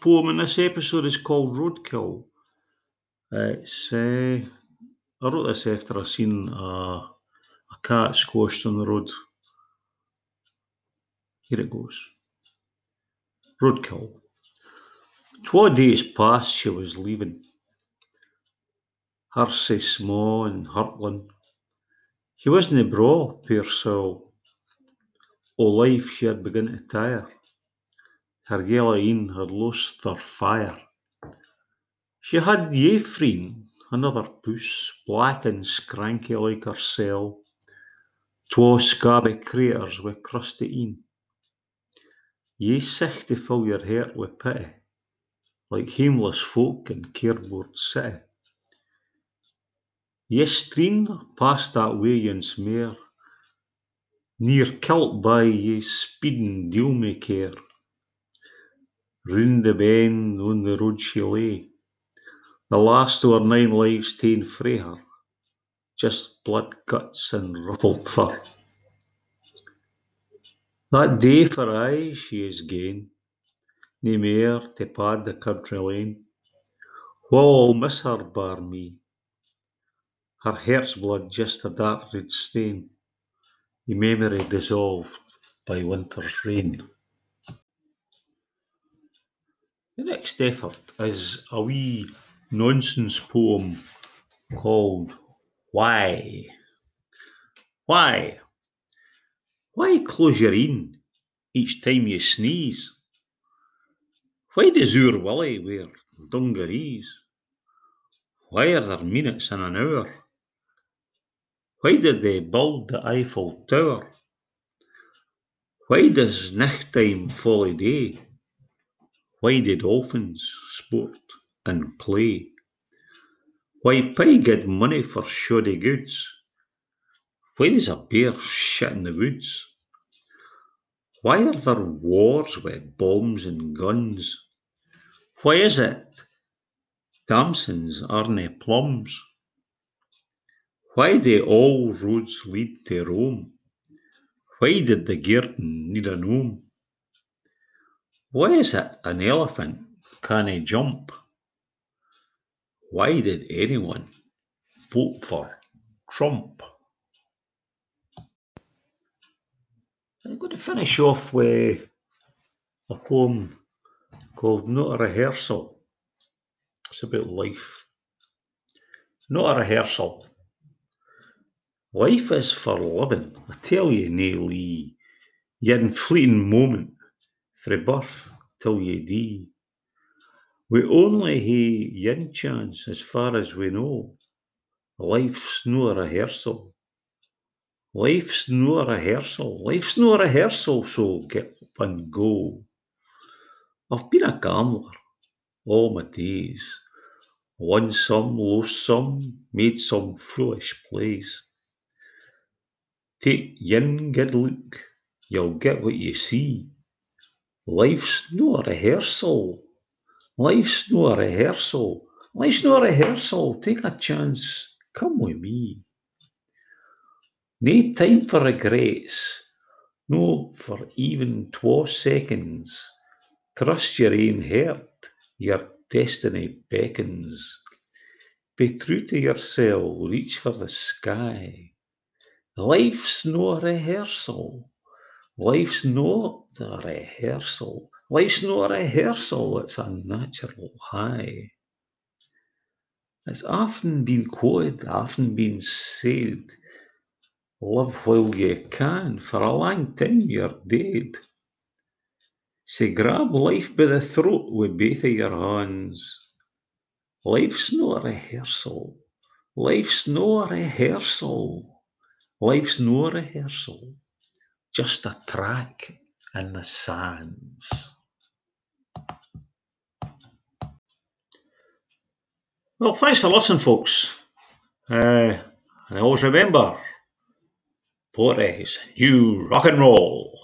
poem in this episode is called Roadkill. It's uh, I wrote this after I seen a, a cat squashed on the road. Here it goes. Roadkill. Twa days past she was leaving. Her sae sma and hurtling. She wasna braw, puir soul. O life she had begun to tire. Her yellow een had lost her fire. She had ae friend, another puss, black and scranky like hersel, twa scabby craters wi' crusty een. Ye sicht to fill your heart wi' pity, like hameless folk in Careboard City. Ye streen past that way ance mair, near kilt by ye speeding deil may care. Roond the bend on the road she lay, the last o' her nine lives ta'en frae her, just blood guts and ruffled fur. That day for aye she is gane, nae mair to pad the country lane. Wha will miss her bar me? Her heart's blood just a dark red stain, i memory dissolved by winter's rain. The next effort is a wee nonsense poem called Why? Why? Why close your een each time you sneeze? Why does your Willie wear dungarees? Why are there minutes in an hour? Why did they build the Eiffel Tower? Why does night nighttime follow day? Why do dolphins sport and play? Why pay good money for shoddy goods? Why does a bear shit in the woods? Why are there wars with bombs and guns? Why is it damsons arena plums? Why do all roads lead to Rome? Why did the Girton need a home? Why is it an elephant canna jump? Why did anyone vote for Trump? I'm going to finish off with a poem called Not a Rehearsal. It's about life. Not a rehearsal. Life is for living, I tell you, nae lee. Yin fleeting moment frae birth till ye dee. We only hae yin chance as far as we know. Life's no rehearsal. Life's no rehearsal. Life's no rehearsal, so get up and go. I've been a gambler all my days. Won some, lost some, made some foolish plays. Take yin good look, you'll get what you see. Life's no rehearsal. Life's no rehearsal. Life's no rehearsal. Take a chance, come with me. Nae time for regrets, no for even twa seconds. Trust your ain heart, your destiny beckons. Be true to yoursel, reach for the sky. Life's no rehearsal. Life's not a rehearsal. Life's no a rehearsal, it's a natural high. It's often been quoted, often been said, live while you can, for a long time you're dead. Sae grab life by the throat with both of your hands. Life's no a rehearsal. Life's no rehearsal. Life's no rehearsal. Just a track in the sands. Well, thanks for listening, folks. Uh, and always remember, Porty's new rock and roll.